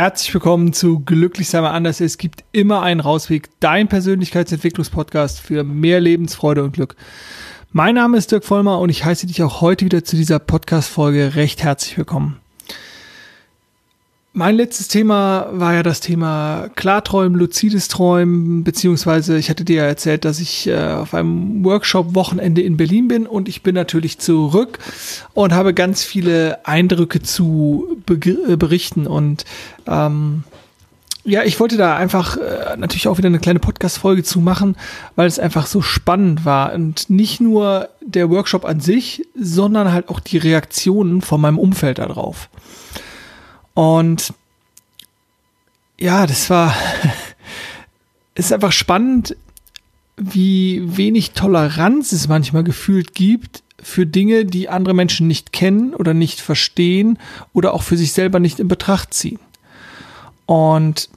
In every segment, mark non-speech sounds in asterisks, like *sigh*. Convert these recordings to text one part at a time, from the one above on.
Herzlich willkommen zu Glücklich sei mal anders. Es gibt immer einen Rausweg. Dein Persönlichkeitsentwicklungspodcast für mehr Lebensfreude und Glück. Mein Name ist Dirk Vollmer und ich heiße dich auch heute wieder zu dieser Podcast-Folge recht herzlich willkommen. Mein letztes Thema war ja das Thema Klarträumen, luzides Träumen, beziehungsweise ich hatte dir ja erzählt, dass ich äh, auf einem Workshop-Wochenende in Berlin bin und ich bin natürlich zurück und habe ganz viele Eindrücke zu äh, berichten und ähm, ja, ich wollte da einfach äh, natürlich auch wieder eine kleine Podcast-Folge zu machen, weil es einfach so spannend war. Und nicht nur der Workshop an sich, sondern halt auch die Reaktionen von meinem Umfeld darauf. Und ja, das war, *laughs* es ist einfach spannend, wie wenig Toleranz es manchmal gefühlt gibt für Dinge, die andere Menschen nicht kennen oder nicht verstehen oder auch für sich selber nicht in Betracht ziehen. Und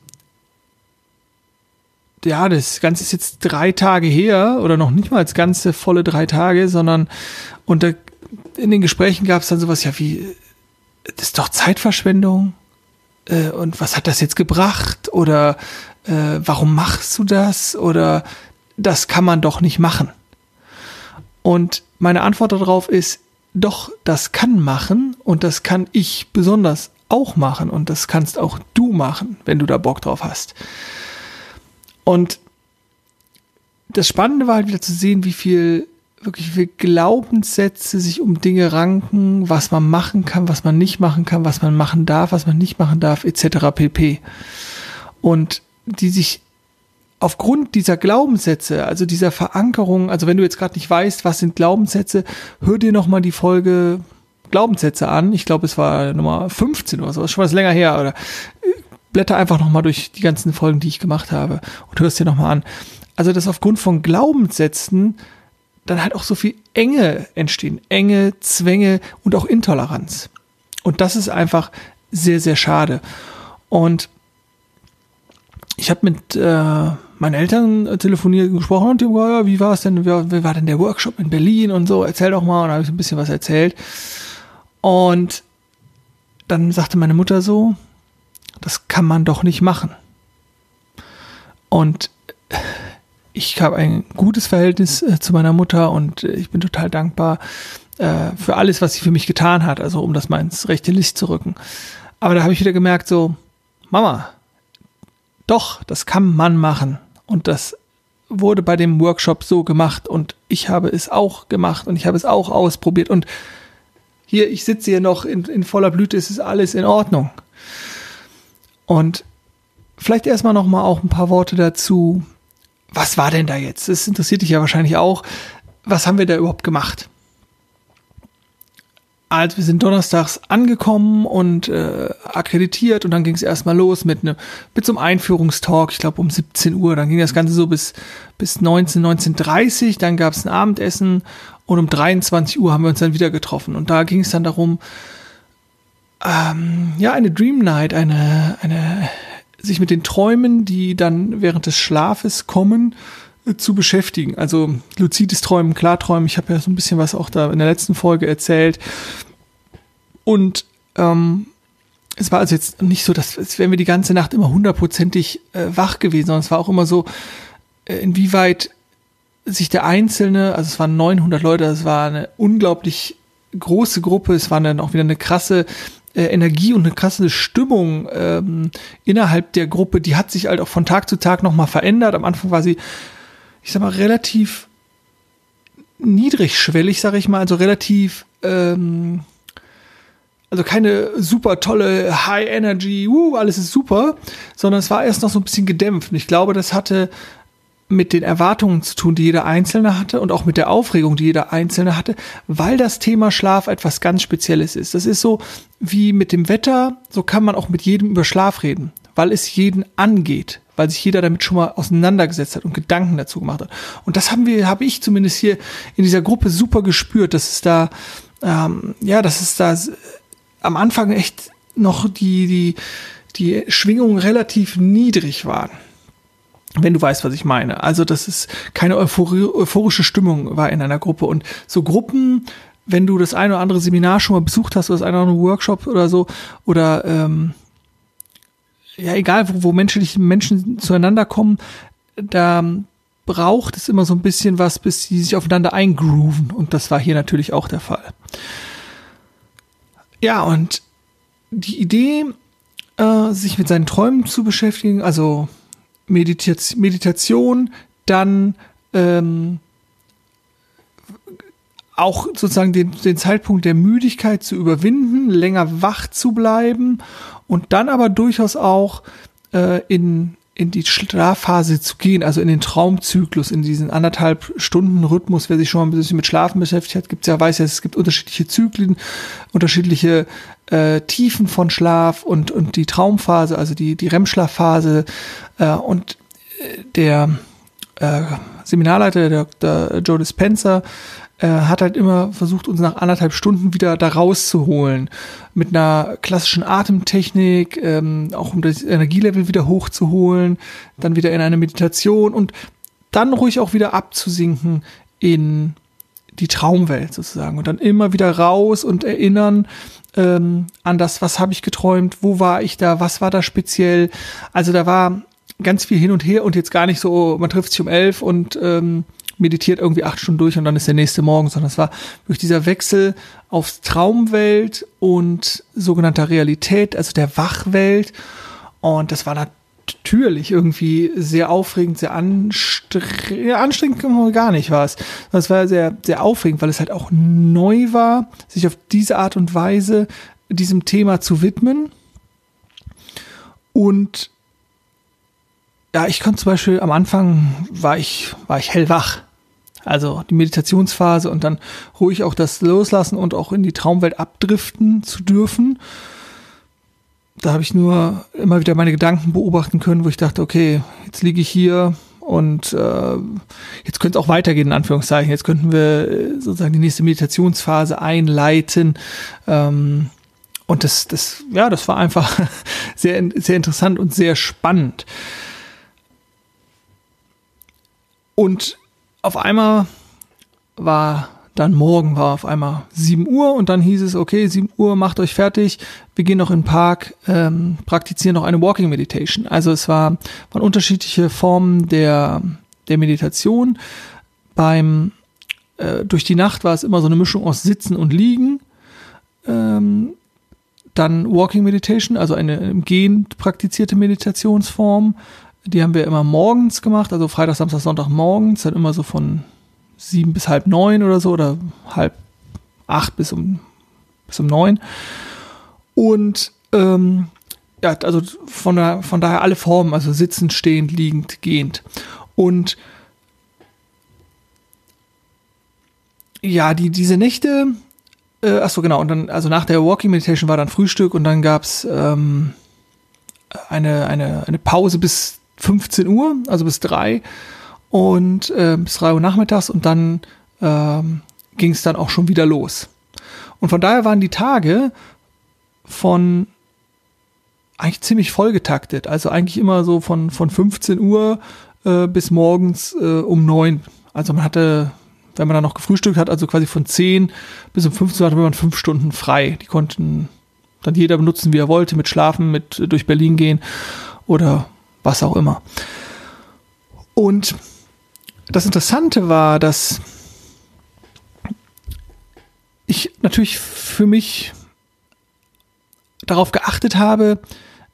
ja, das Ganze ist jetzt drei Tage her oder noch nicht mal als ganze volle drei Tage, sondern unter in den Gesprächen gab es dann sowas ja wie das ist doch Zeitverschwendung. Äh, und was hat das jetzt gebracht? Oder äh, warum machst du das? Oder das kann man doch nicht machen. Und meine Antwort darauf ist, doch, das kann machen und das kann ich besonders auch machen und das kannst auch du machen, wenn du da Bock drauf hast. Und das Spannende war halt wieder zu sehen, wie viel wirklich wie Glaubenssätze sich um Dinge ranken, was man machen kann, was man nicht machen kann, was man machen darf, was man nicht machen darf, etc. pp. Und die sich aufgrund dieser Glaubenssätze, also dieser Verankerung, also wenn du jetzt gerade nicht weißt, was sind Glaubenssätze, hör dir nochmal die Folge Glaubenssätze an. Ich glaube, es war Nummer 15 oder so, schon was länger her. Oder blätter einfach nochmal durch die ganzen Folgen, die ich gemacht habe und hörst dir nochmal an. Also, dass aufgrund von Glaubenssätzen dann halt auch so viel Enge entstehen. Enge, Zwänge und auch Intoleranz. Und das ist einfach sehr, sehr schade. Und ich habe mit äh, meinen Eltern telefoniert gesprochen und die haben gesagt, ja, wie war es denn, wie, wie, war denn der Workshop in Berlin und so, erzähl doch mal. Und da habe ich ein bisschen was erzählt. Und dann sagte meine Mutter so, das kann man doch nicht machen. Und ich habe ein gutes Verhältnis äh, zu meiner Mutter und äh, ich bin total dankbar äh, für alles, was sie für mich getan hat, also um das mal ins rechte Licht zu rücken. Aber da habe ich wieder gemerkt, so, Mama, doch, das kann man machen. Und das wurde bei dem Workshop so gemacht und ich habe es auch gemacht und ich habe es auch ausprobiert und hier, ich sitze hier noch in, in voller Blüte, es ist alles in Ordnung. Und vielleicht erstmal noch mal auch ein paar Worte dazu, was war denn da jetzt? Das interessiert dich ja wahrscheinlich auch. Was haben wir da überhaupt gemacht? Also wir sind donnerstags angekommen und äh, akkreditiert und dann ging es erstmal los mit, ne, mit so einem Einführungstalk, ich glaube um 17 Uhr. Dann ging das Ganze so bis, bis 19, 19.30 Dann gab es ein Abendessen und um 23 Uhr haben wir uns dann wieder getroffen. Und da ging es dann darum, ähm, ja, eine Dream Night, eine, eine sich mit den Träumen, die dann während des Schlafes kommen, äh, zu beschäftigen. Also luzides Träumen, Klarträumen. Ich habe ja so ein bisschen was auch da in der letzten Folge erzählt. Und ähm, es war also jetzt nicht so, dass als wären wir die ganze Nacht immer hundertprozentig äh, wach gewesen, sondern es war auch immer so, äh, inwieweit sich der Einzelne, also es waren 900 Leute, es war eine unglaublich große Gruppe, es war dann auch wieder eine krasse äh, Energie und eine krasse Stimmung ähm, innerhalb der Gruppe, die hat sich halt auch von Tag zu Tag nochmal verändert. Am Anfang war sie, ich sag mal, relativ niedrigschwellig, sag ich mal, also relativ, ähm, also keine super tolle High Energy, uh, alles ist super, sondern es war erst noch so ein bisschen gedämpft. Und ich glaube, das hatte mit den Erwartungen zu tun, die jeder Einzelne hatte und auch mit der Aufregung, die jeder Einzelne hatte, weil das Thema Schlaf etwas ganz Spezielles ist. Das ist so wie mit dem Wetter, so kann man auch mit jedem über Schlaf reden, weil es jeden angeht, weil sich jeder damit schon mal auseinandergesetzt hat und Gedanken dazu gemacht hat. Und das haben wir, habe ich zumindest hier in dieser Gruppe super gespürt, dass es da, ähm, ja, dass es da am Anfang echt noch die, die, die Schwingungen relativ niedrig waren wenn du weißt, was ich meine. Also, dass es keine euphorische Stimmung war in einer Gruppe. Und so Gruppen, wenn du das eine oder andere Seminar schon mal besucht hast oder das eine oder andere Workshop oder so, oder ähm, ja, egal, wo, wo menschliche Menschen zueinander kommen, da braucht es immer so ein bisschen was, bis sie sich aufeinander eingrooven. Und das war hier natürlich auch der Fall. Ja, und die Idee, äh, sich mit seinen Träumen zu beschäftigen, also Medita Meditation, dann ähm, auch sozusagen den, den Zeitpunkt der Müdigkeit zu überwinden, länger wach zu bleiben und dann aber durchaus auch äh, in, in die Schlafphase zu gehen, also in den Traumzyklus, in diesen anderthalb Stunden Rhythmus. Wer sich schon mal ein bisschen mit Schlafen beschäftigt hat, gibt's ja, weiß ja, es gibt unterschiedliche Zyklen, unterschiedliche äh, Tiefen von Schlaf und, und die Traumphase, also die, die REM-Schlafphase äh, und äh, der äh, Seminarleiter, der Dr. Joe Dispenza, äh, hat halt immer versucht, uns nach anderthalb Stunden wieder da rauszuholen. Mit einer klassischen Atemtechnik, ähm, auch um das Energielevel wieder hochzuholen, dann wieder in eine Meditation und dann ruhig auch wieder abzusinken in die Traumwelt sozusagen und dann immer wieder raus und erinnern ähm, an das, was habe ich geträumt, wo war ich da, was war da speziell. Also da war ganz viel hin und her und jetzt gar nicht so, man trifft sich um elf und ähm, meditiert irgendwie acht Stunden durch und dann ist der nächste Morgen, sondern es war durch dieser Wechsel aufs Traumwelt und sogenannter Realität, also der Wachwelt. Und das war natürlich irgendwie sehr aufregend, sehr anstrengend, ja, anstrengend gar nicht war es. Das war sehr, sehr aufregend, weil es halt auch neu war, sich auf diese Art und Weise diesem Thema zu widmen. Und ja, ich konnte zum Beispiel am Anfang war ich, war ich hellwach. Also die Meditationsphase und dann ruhig auch das loslassen und auch in die Traumwelt abdriften zu dürfen. Da habe ich nur immer wieder meine Gedanken beobachten können, wo ich dachte, okay, jetzt liege ich hier und äh, jetzt könnte es auch weitergehen, in Anführungszeichen. Jetzt könnten wir äh, sozusagen die nächste Meditationsphase einleiten. Ähm, und das, das, ja, das war einfach *laughs* sehr, sehr interessant und sehr spannend. Und auf einmal war dann morgen war auf einmal 7 Uhr und dann hieß es, okay, 7 Uhr, macht euch fertig, wir gehen noch in den Park, ähm, praktizieren noch eine Walking Meditation. Also es war, waren unterschiedliche Formen der, der Meditation. Beim äh, durch die Nacht war es immer so eine Mischung aus Sitzen und Liegen. Ähm, dann Walking Meditation, also eine im Gehen praktizierte Meditationsform. Die haben wir immer morgens gemacht, also Freitag, Samstag, Sonntag morgens, dann immer so von sieben bis halb neun oder so oder halb acht bis um bis um neun. Und ähm, ja, also von, der, von daher alle Formen, also sitzend, stehend, liegend, gehend. Und ja, die, diese Nächte, äh, ach so genau, und dann, also nach der Walking Meditation war dann Frühstück und dann gab's ähm, eine, eine, eine Pause bis 15 Uhr, also bis 3 und äh, bis 3 Uhr nachmittags und dann ähm, ging es dann auch schon wieder los. Und von daher waren die Tage von eigentlich ziemlich vollgetaktet. Also eigentlich immer so von, von 15 Uhr äh, bis morgens äh, um 9. Also man hatte, wenn man dann noch gefrühstückt hat, also quasi von 10 bis um 15 Uhr hatte man fünf Stunden frei. Die konnten dann jeder benutzen, wie er wollte, mit Schlafen, mit durch Berlin gehen oder was auch immer. Und das Interessante war, dass ich natürlich für mich darauf geachtet habe,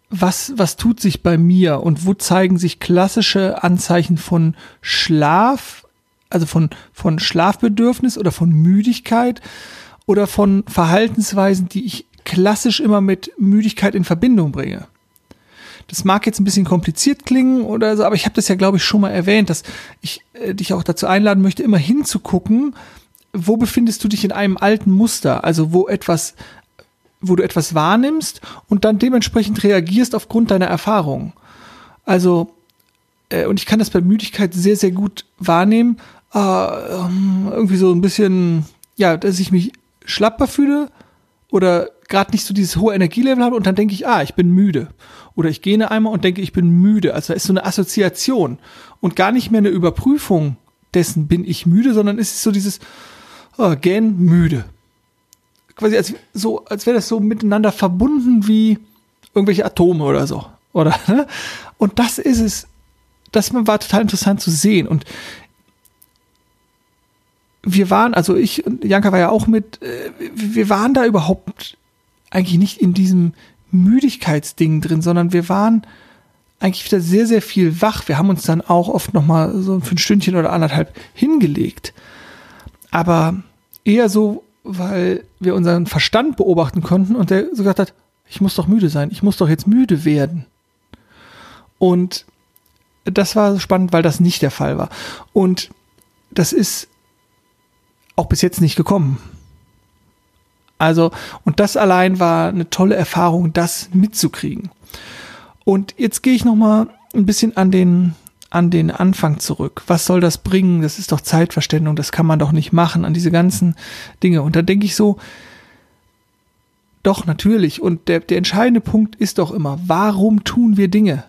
was, was tut sich bei mir und wo zeigen sich klassische Anzeichen von Schlaf, also von, von Schlafbedürfnis oder von Müdigkeit oder von Verhaltensweisen, die ich klassisch immer mit Müdigkeit in Verbindung bringe. Das mag jetzt ein bisschen kompliziert klingen oder so, aber ich habe das ja, glaube ich, schon mal erwähnt, dass ich äh, dich auch dazu einladen möchte, immer hinzugucken, wo befindest du dich in einem alten Muster, also wo etwas, wo du etwas wahrnimmst und dann dementsprechend reagierst aufgrund deiner Erfahrung. Also, äh, und ich kann das bei Müdigkeit sehr, sehr gut wahrnehmen, äh, irgendwie so ein bisschen, ja, dass ich mich schlapper fühle oder gerade nicht so dieses hohe Energielevel habe und dann denke ich, ah, ich bin müde. Oder ich gehe einmal und denke, ich bin müde. Also da ist so eine Assoziation und gar nicht mehr eine Überprüfung dessen, bin ich müde, sondern es ist so dieses oh, gähn müde. Quasi als, so, als wäre das so miteinander verbunden wie irgendwelche Atome oder so. Oder, ne? Und das ist es, das war total interessant zu sehen. Und wir waren, also ich und Janka war ja auch mit, äh, wir waren da überhaupt eigentlich nicht in diesem Müdigkeitsding drin, sondern wir waren eigentlich wieder sehr, sehr viel wach. Wir haben uns dann auch oft nochmal so für ein Stündchen oder anderthalb hingelegt. Aber eher so, weil wir unseren Verstand beobachten konnten und der so gesagt hat, ich muss doch müde sein, ich muss doch jetzt müde werden. Und das war spannend, weil das nicht der Fall war. Und das ist auch bis jetzt nicht gekommen. Also, und das allein war eine tolle Erfahrung, das mitzukriegen. Und jetzt gehe ich noch mal ein bisschen an den an den Anfang zurück. Was soll das bringen? Das ist doch Zeitverständung, das kann man doch nicht machen, an diese ganzen Dinge. Und da denke ich so, doch, natürlich. Und der, der entscheidende Punkt ist doch immer, warum tun wir Dinge?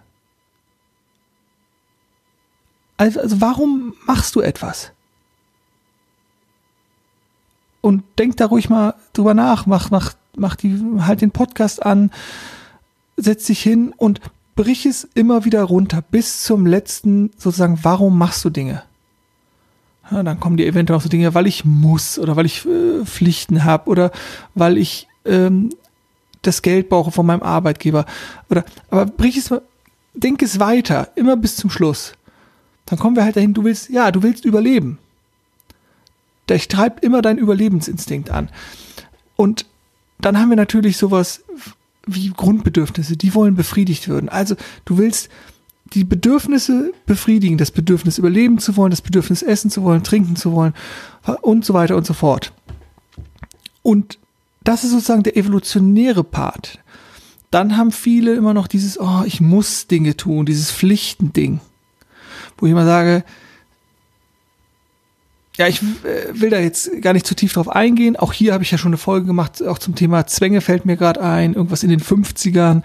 Also, also warum machst du etwas? Und denk da ruhig mal drüber nach, mach, mach, mach die, halt den Podcast an, setz dich hin und brich es immer wieder runter bis zum letzten sozusagen, warum machst du Dinge? Ja, dann kommen dir eventuell auch so Dinge, weil ich muss oder weil ich äh, Pflichten habe oder weil ich ähm, das Geld brauche von meinem Arbeitgeber. Oder aber brich es mal, denk es weiter, immer bis zum Schluss. Dann kommen wir halt dahin, du willst, ja, du willst überleben. Der treibt immer dein Überlebensinstinkt an. Und dann haben wir natürlich sowas wie Grundbedürfnisse, die wollen befriedigt werden. Also du willst die Bedürfnisse befriedigen, das Bedürfnis überleben zu wollen, das Bedürfnis essen zu wollen, trinken zu wollen und so weiter und so fort. Und das ist sozusagen der evolutionäre Part. Dann haben viele immer noch dieses, oh, ich muss Dinge tun, dieses Pflichtending. Wo ich immer sage, ja, ich äh, will da jetzt gar nicht zu tief drauf eingehen. Auch hier habe ich ja schon eine Folge gemacht, auch zum Thema Zwänge fällt mir gerade ein, irgendwas in den 50ern,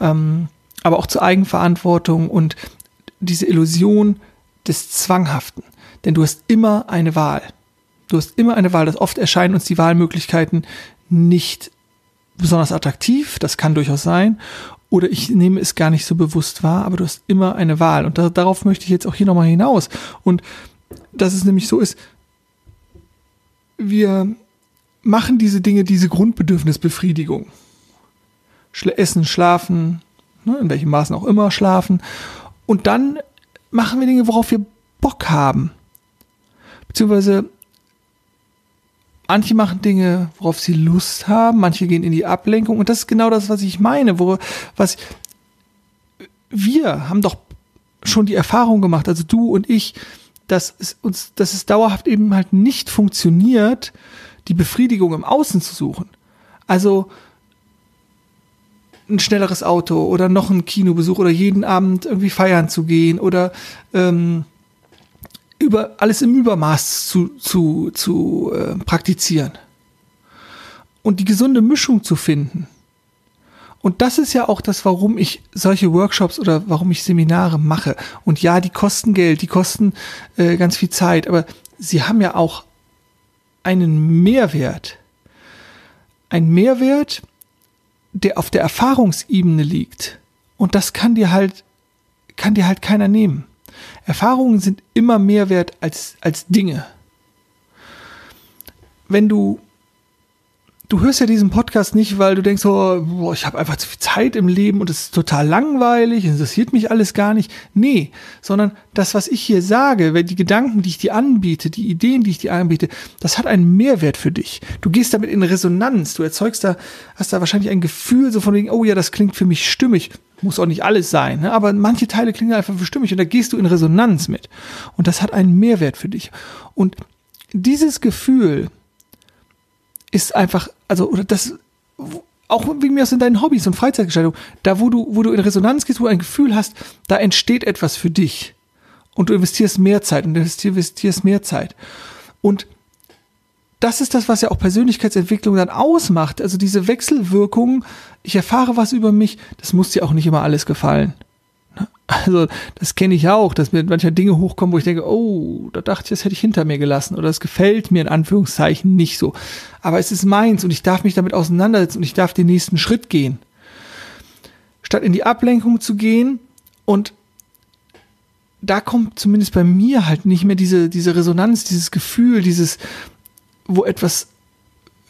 ähm, aber auch zur Eigenverantwortung und diese Illusion des Zwanghaften. Denn du hast immer eine Wahl. Du hast immer eine Wahl. Das oft erscheinen uns die Wahlmöglichkeiten nicht besonders attraktiv. Das kann durchaus sein. Oder ich nehme es gar nicht so bewusst wahr, aber du hast immer eine Wahl. Und da, darauf möchte ich jetzt auch hier nochmal hinaus. Und dass es nämlich so ist, wir machen diese Dinge, diese Grundbedürfnisbefriedigung. Schla Essen, schlafen, ne, in welchem Maßen auch immer schlafen. Und dann machen wir Dinge, worauf wir Bock haben. Beziehungsweise manche machen Dinge, worauf sie Lust haben, manche gehen in die Ablenkung. Und das ist genau das, was ich meine, wo, was wir haben doch schon die Erfahrung gemacht, also du und ich, dass es uns, dass es dauerhaft eben halt nicht funktioniert, die Befriedigung im Außen zu suchen. Also ein schnelleres Auto oder noch ein Kinobesuch oder jeden Abend irgendwie feiern zu gehen oder ähm, über alles im Übermaß zu, zu, zu äh, praktizieren. Und die gesunde Mischung zu finden und das ist ja auch das, warum ich solche Workshops oder warum ich Seminare mache. Und ja, die kosten Geld, die kosten äh, ganz viel Zeit, aber sie haben ja auch einen Mehrwert. Ein Mehrwert, der auf der Erfahrungsebene liegt. Und das kann dir halt, kann dir halt keiner nehmen. Erfahrungen sind immer mehr wert als, als Dinge. Wenn du du hörst ja diesen Podcast nicht, weil du denkst, oh, boah, ich habe einfach zu viel Zeit im Leben und es ist total langweilig, interessiert mich alles gar nicht. Nee, sondern das, was ich hier sage, die Gedanken, die ich dir anbiete, die Ideen, die ich dir anbiete, das hat einen Mehrwert für dich. Du gehst damit in Resonanz, du erzeugst da, hast da wahrscheinlich ein Gefühl so von wegen, oh ja, das klingt für mich stimmig. Muss auch nicht alles sein, ne? aber manche Teile klingen einfach für stimmig und da gehst du in Resonanz mit. Und das hat einen Mehrwert für dich. Und dieses Gefühl, ist einfach, also, oder das, auch wegen mir aus in deinen Hobbys und Freizeitgestaltung, da wo du, wo du in Resonanz gehst, wo du ein Gefühl hast, da entsteht etwas für dich. Und du investierst mehr Zeit und du investierst mehr Zeit. Und das ist das, was ja auch Persönlichkeitsentwicklung dann ausmacht. Also diese Wechselwirkung, ich erfahre was über mich, das muss dir auch nicht immer alles gefallen. Also, das kenne ich auch, dass mir manchmal Dinge hochkommen, wo ich denke, oh, da dachte ich, das hätte ich hinter mir gelassen oder es gefällt mir in Anführungszeichen nicht so. Aber es ist meins und ich darf mich damit auseinandersetzen und ich darf den nächsten Schritt gehen. statt in die Ablenkung zu gehen und da kommt zumindest bei mir halt nicht mehr diese, diese Resonanz, dieses Gefühl, dieses, wo etwas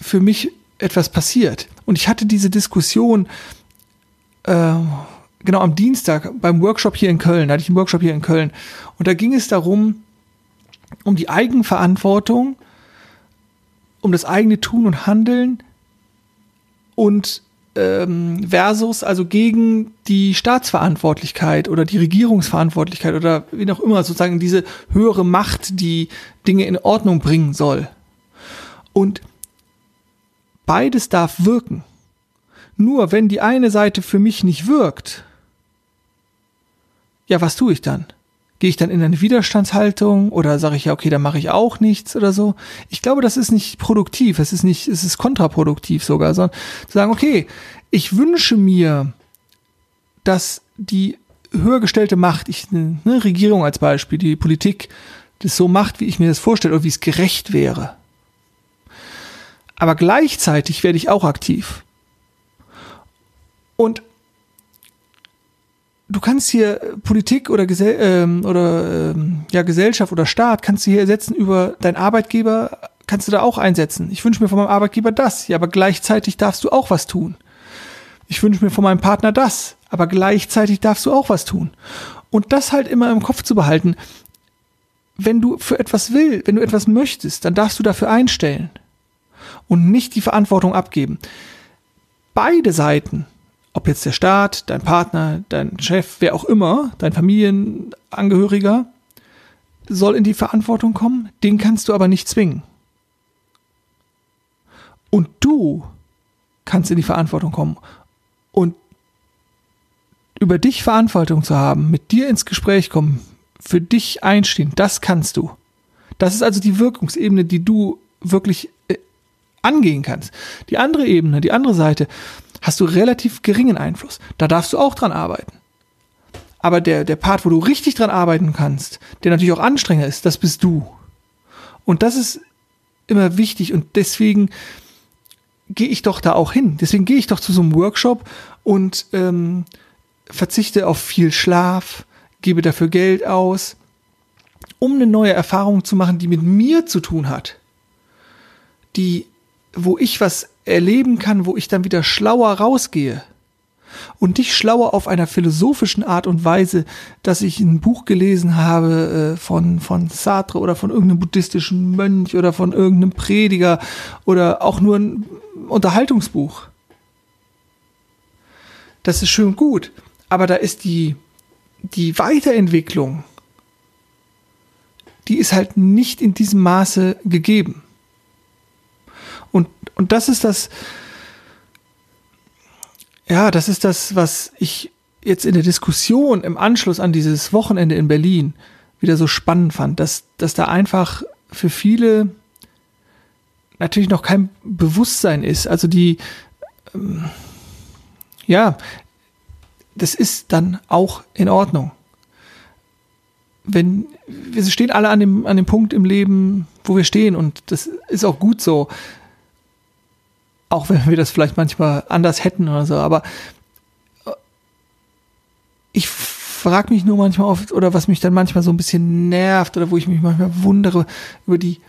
für mich etwas passiert. Und ich hatte diese Diskussion, äh, genau am Dienstag beim Workshop hier in Köln, da hatte ich einen Workshop hier in Köln. Und da ging es darum, um die Eigenverantwortung, um das eigene Tun und Handeln und ähm, versus, also gegen die Staatsverantwortlichkeit oder die Regierungsverantwortlichkeit oder wie auch immer, sozusagen diese höhere Macht, die Dinge in Ordnung bringen soll. Und beides darf wirken. Nur wenn die eine Seite für mich nicht wirkt, ja, was tue ich dann? Gehe ich dann in eine Widerstandshaltung oder sage ich ja, okay, dann mache ich auch nichts oder so? Ich glaube, das ist nicht produktiv, es ist nicht, es ist kontraproduktiv sogar, sondern zu sagen, okay, ich wünsche mir, dass die höher gestellte Macht, ich, eine Regierung als Beispiel, die Politik, das so macht, wie ich mir das vorstelle oder wie es gerecht wäre. Aber gleichzeitig werde ich auch aktiv. Und du kannst hier Politik oder, Gesell ähm, oder ähm, ja, Gesellschaft oder Staat kannst du hier ersetzen über deinen Arbeitgeber, kannst du da auch einsetzen. Ich wünsche mir von meinem Arbeitgeber das, ja, aber gleichzeitig darfst du auch was tun. Ich wünsche mir von meinem Partner das, aber gleichzeitig darfst du auch was tun. Und das halt immer im Kopf zu behalten. Wenn du für etwas will, wenn du etwas möchtest, dann darfst du dafür einstellen und nicht die Verantwortung abgeben. Beide Seiten ob jetzt der Staat, dein Partner, dein Chef, wer auch immer, dein Familienangehöriger, soll in die Verantwortung kommen, den kannst du aber nicht zwingen. Und du kannst in die Verantwortung kommen. Und über dich Verantwortung zu haben, mit dir ins Gespräch kommen, für dich einstehen, das kannst du. Das ist also die Wirkungsebene, die du wirklich äh, angehen kannst. Die andere Ebene, die andere Seite, hast du relativ geringen Einfluss. Da darfst du auch dran arbeiten. Aber der, der Part, wo du richtig dran arbeiten kannst, der natürlich auch anstrengender ist, das bist du. Und das ist immer wichtig und deswegen gehe ich doch da auch hin. Deswegen gehe ich doch zu so einem Workshop und ähm, verzichte auf viel Schlaf, gebe dafür Geld aus, um eine neue Erfahrung zu machen, die mit mir zu tun hat, die, wo ich was erleben kann, wo ich dann wieder schlauer rausgehe. Und nicht schlauer auf einer philosophischen Art und Weise, dass ich ein Buch gelesen habe äh, von, von Sartre oder von irgendeinem buddhistischen Mönch oder von irgendeinem Prediger oder auch nur ein Unterhaltungsbuch. Das ist schön gut, aber da ist die, die Weiterentwicklung, die ist halt nicht in diesem Maße gegeben. Und, das ist das, ja, das ist das, was ich jetzt in der Diskussion im Anschluss an dieses Wochenende in Berlin wieder so spannend fand, dass, dass da einfach für viele natürlich noch kein Bewusstsein ist. Also die, ähm, ja, das ist dann auch in Ordnung. Wenn, wir stehen alle an dem, an dem Punkt im Leben, wo wir stehen und das ist auch gut so. Auch wenn wir das vielleicht manchmal anders hätten oder so, aber äh, ich frage mich nur manchmal oft, oder was mich dann manchmal so ein bisschen nervt, oder wo ich mich manchmal wundere über die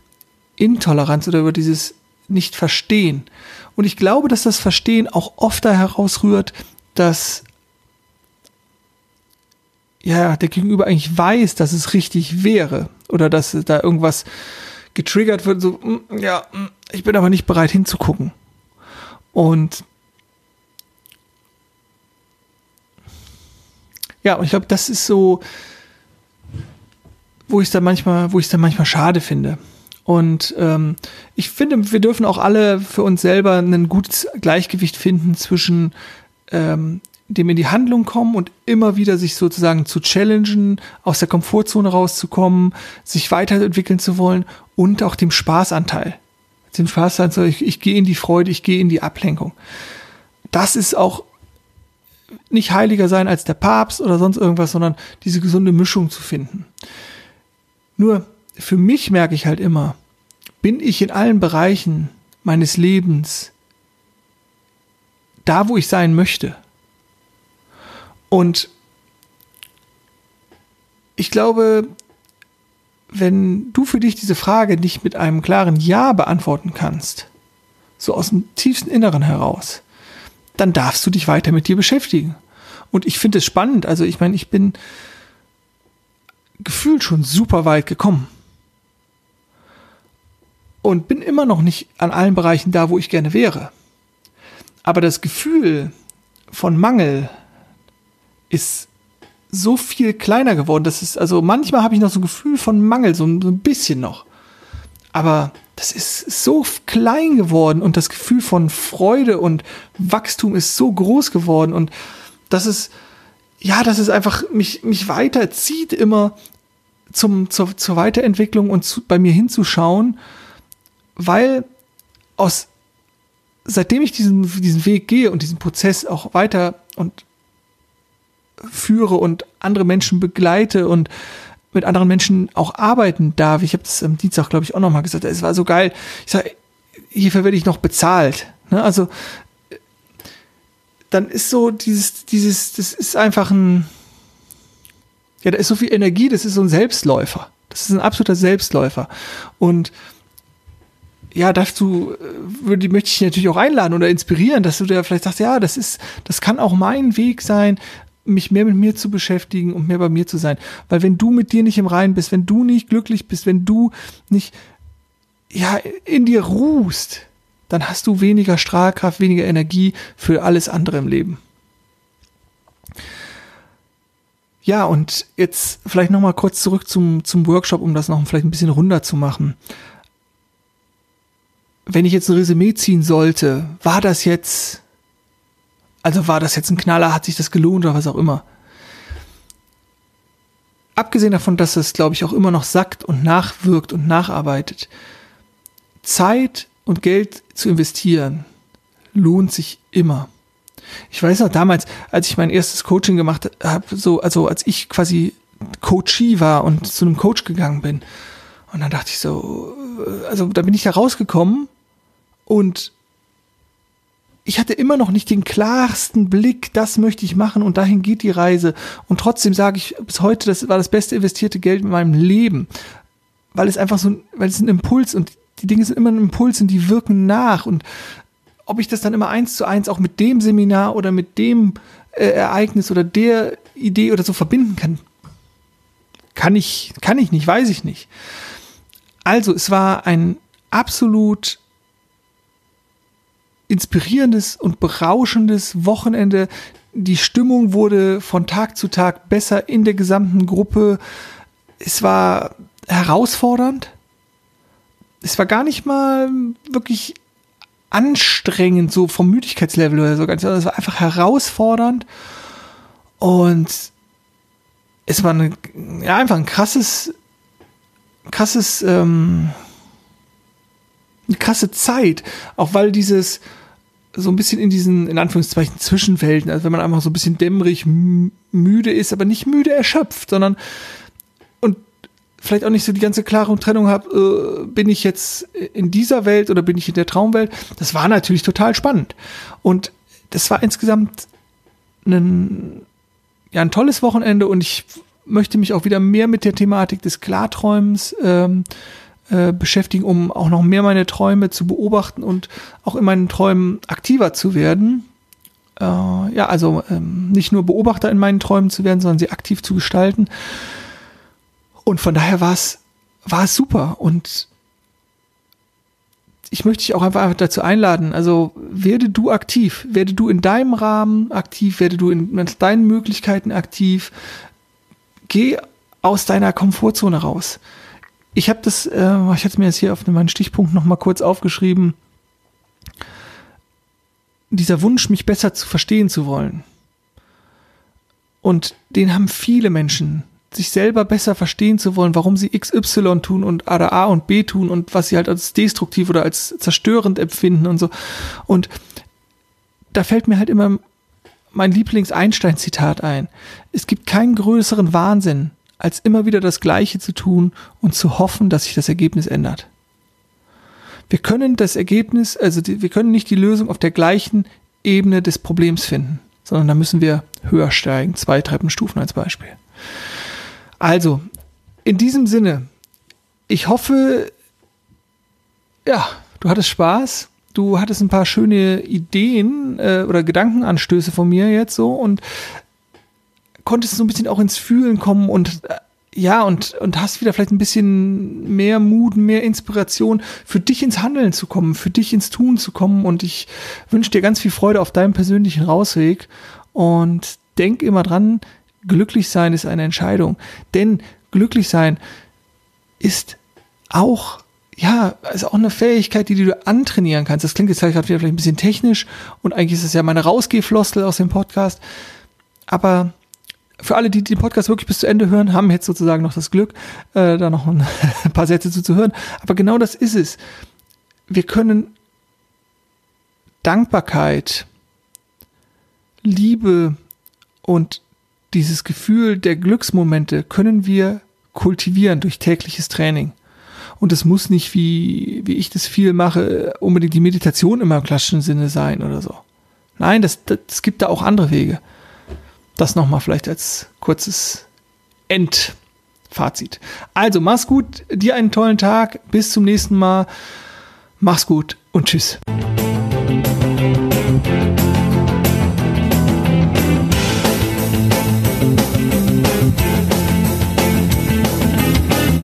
Intoleranz oder über dieses Nicht-Verstehen. Und ich glaube, dass das Verstehen auch oft da herausrührt, dass ja, der Gegenüber eigentlich weiß, dass es richtig wäre oder dass da irgendwas getriggert wird, so, mm, ja, mm, ich bin aber nicht bereit hinzugucken. Und ja, und ich glaube, das ist so, wo ich es dann manchmal, wo ich es dann manchmal schade finde. Und ähm, ich finde, wir dürfen auch alle für uns selber ein gutes Gleichgewicht finden zwischen ähm, dem in die Handlung kommen und immer wieder sich sozusagen zu challengen, aus der Komfortzone rauszukommen, sich weiterentwickeln zu wollen und auch dem Spaßanteil den Spaß sein soll, ich, ich gehe in die Freude, ich gehe in die Ablenkung. Das ist auch nicht heiliger sein als der Papst oder sonst irgendwas, sondern diese gesunde Mischung zu finden. Nur für mich merke ich halt immer, bin ich in allen Bereichen meines Lebens da, wo ich sein möchte? Und ich glaube, wenn du für dich diese Frage nicht mit einem klaren Ja beantworten kannst, so aus dem tiefsten Inneren heraus, dann darfst du dich weiter mit dir beschäftigen. Und ich finde es spannend. Also ich meine, ich bin gefühlt schon super weit gekommen. Und bin immer noch nicht an allen Bereichen da, wo ich gerne wäre. Aber das Gefühl von Mangel ist so viel kleiner geworden. Das ist, also manchmal habe ich noch so ein Gefühl von Mangel, so, so ein bisschen noch. Aber das ist so klein geworden und das Gefühl von Freude und Wachstum ist so groß geworden und das ist, ja, das ist einfach mich, mich weiterzieht immer zum, zur, zur Weiterentwicklung und zu, bei mir hinzuschauen, weil aus, seitdem ich diesen, diesen Weg gehe und diesen Prozess auch weiter und führe und andere Menschen begleite und mit anderen Menschen auch arbeiten darf. Ich habe das am Dienstag, glaube ich, auch nochmal gesagt. Es war so geil. Ich sage, hierfür werde ich noch bezahlt. Ne? Also dann ist so dieses, dieses, das ist einfach ein, ja, da ist so viel Energie, das ist so ein Selbstläufer. Das ist ein absoluter Selbstläufer. Und ja, dazu äh, würde, möchte ich natürlich auch einladen oder inspirieren, dass du dir vielleicht sagst, ja, das ist, das kann auch mein Weg sein, mich mehr mit mir zu beschäftigen und mehr bei mir zu sein. Weil wenn du mit dir nicht im Reinen bist, wenn du nicht glücklich bist, wenn du nicht, ja, in dir ruhst, dann hast du weniger Strahlkraft, weniger Energie für alles andere im Leben. Ja, und jetzt vielleicht nochmal kurz zurück zum, zum Workshop, um das noch vielleicht ein bisschen runder zu machen. Wenn ich jetzt ein Resümee ziehen sollte, war das jetzt also war das jetzt ein Knaller, hat sich das gelohnt oder was auch immer. Abgesehen davon, dass es, glaube ich, auch immer noch sackt und nachwirkt und nacharbeitet, Zeit und Geld zu investieren, lohnt sich immer. Ich weiß noch damals, als ich mein erstes Coaching gemacht habe, so, also als ich quasi Coachie war und zu einem Coach gegangen bin. Und dann dachte ich so, also da bin ich da rausgekommen und ich hatte immer noch nicht den klarsten Blick, das möchte ich machen und dahin geht die Reise. Und trotzdem sage ich bis heute, das war das beste investierte Geld in meinem Leben. Weil es einfach so, weil es ein Impuls und die Dinge sind immer ein Impuls und die wirken nach. Und ob ich das dann immer eins zu eins auch mit dem Seminar oder mit dem äh, Ereignis oder der Idee oder so verbinden kann, kann ich, kann ich nicht, weiß ich nicht. Also, es war ein absolut inspirierendes und berauschendes Wochenende. Die Stimmung wurde von Tag zu Tag besser in der gesamten Gruppe. Es war herausfordernd. Es war gar nicht mal wirklich anstrengend, so vom Müdigkeitslevel oder so. Es war einfach herausfordernd. Und es war eine, ja, einfach ein krasses, krasses, ähm, eine krasse Zeit. Auch weil dieses, so ein bisschen in diesen, in Anführungszeichen, Zwischenwelten, also wenn man einfach so ein bisschen dämmerig müde ist, aber nicht müde erschöpft, sondern und vielleicht auch nicht so die ganze klare Trennung habe, äh, bin ich jetzt in dieser Welt oder bin ich in der Traumwelt. Das war natürlich total spannend. Und das war insgesamt ein, ja, ein tolles Wochenende und ich möchte mich auch wieder mehr mit der Thematik des Klarträumens ähm, äh, beschäftigen, um auch noch mehr meine Träume zu beobachten und auch in meinen Träumen aktiver zu werden. Äh, ja, also ähm, nicht nur Beobachter in meinen Träumen zu werden, sondern sie aktiv zu gestalten. Und von daher war es war es super und ich möchte dich auch einfach dazu einladen. Also werde du aktiv, werde du in deinem Rahmen aktiv, werde du in, in deinen Möglichkeiten aktiv. Geh aus deiner Komfortzone raus ich habe das, äh, ich hatte mir jetzt hier auf meinen Stichpunkt noch mal kurz aufgeschrieben. Dieser Wunsch, mich besser zu verstehen zu wollen. Und den haben viele Menschen, sich selber besser verstehen zu wollen, warum sie XY tun und A A und B tun und was sie halt als destruktiv oder als zerstörend empfinden und so. Und da fällt mir halt immer mein Lieblings-Einstein-Zitat ein. Es gibt keinen größeren Wahnsinn, als immer wieder das Gleiche zu tun und zu hoffen, dass sich das Ergebnis ändert. Wir können das Ergebnis, also die, wir können nicht die Lösung auf der gleichen Ebene des Problems finden, sondern da müssen wir höher steigen. Zwei Treppenstufen als Beispiel. Also, in diesem Sinne, ich hoffe, ja, du hattest Spaß. Du hattest ein paar schöne Ideen äh, oder Gedankenanstöße von mir jetzt so und konntest so ein bisschen auch ins Fühlen kommen und äh, ja, und, und hast wieder vielleicht ein bisschen mehr Mut, mehr Inspiration, für dich ins Handeln zu kommen, für dich ins Tun zu kommen. Und ich wünsche dir ganz viel Freude auf deinem persönlichen Rausweg. Und denk immer dran, glücklich sein ist eine Entscheidung. Denn glücklich sein ist auch, ja, ist auch eine Fähigkeit, die, du antrainieren kannst. Das klingt jetzt gerade wieder vielleicht ein bisschen technisch und eigentlich ist es ja meine Rausgehfloskel aus dem Podcast. Aber für alle, die den Podcast wirklich bis zu Ende hören, haben jetzt sozusagen noch das Glück, äh, da noch ein *laughs* paar Sätze zu, zu hören. Aber genau das ist es. Wir können Dankbarkeit, Liebe und dieses Gefühl der Glücksmomente können wir kultivieren durch tägliches Training. Und es muss nicht, wie, wie ich das viel mache, unbedingt die Meditation immer im klassischen Sinne sein oder so. Nein, das, das, es gibt da auch andere Wege. Das nochmal vielleicht als kurzes Endfazit. Also, mach's gut, dir einen tollen Tag, bis zum nächsten Mal. Mach's gut und tschüss.